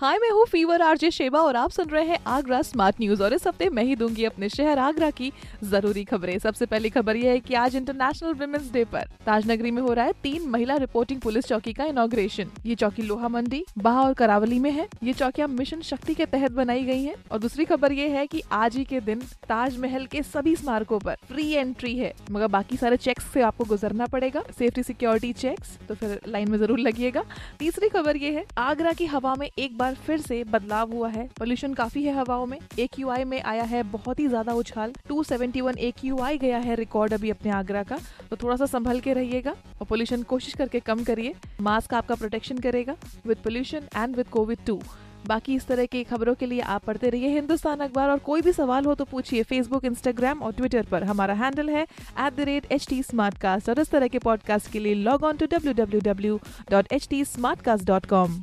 हाय, मैं हूँ fever, RJ Sheba और आप सुन रहे हैं आगरा स्मार्ट न्यूज़ और इस हफ़्ते मैं ही दूँगी अपने शहर आगरा की ज़रूरी खबरें। सबसे पहली खबर यह है कि आज इंटरनेशनल वुमेन्स डे पर ताजनगरी में हो रहा है तीन महिला रिपोर्टिंग पुलिस चौकी का इनोग्रेशन ये चौकी लोहा मंडी, बाहा और करावली में है। ये चौकियाँ मिशन शक्ति के तहत बनाई गई है। और दूसरी खबर ये है की आज ही के दिन ताजमहल के सभी स्मारकों पर फ्री एंट्री है। मगर बाकी सारे चेक से आपको गुजरना पड़ेगा। सेफ्टी सिक्योरिटी चेक तो फिर लाइन में ज़रूर लगिएगा। तीसरी खबर ये है, आगरा की हवा में एक बार फिर से बदलाव हुआ है। पोल्यूशन काफ़ी है हवाओं में। एक में आया है बहुत ही ज़्यादा उछाल। 271 एक गया है रिकॉर्ड अभी अपने आगरा का। तो थोड़ा सा संभल के रहिएगा और पोल्यूशन कोशिश करके कम करिए। मास्क आपका प्रोटेक्शन करेगा with pollution and with covid too बाकी इस तरह की खबरों के लिए आप पढ़ते रहिए हिंदुस्तान अखबार। और कोई भी सवाल हो तो पूछिए फेसबुक इंस्टाग्राम और ट्विटर पर। हमारा हैंडल है at the rate H T और इस तरह के पॉडकास्ट के लिए log on to W W W dot H T Smartcast dot com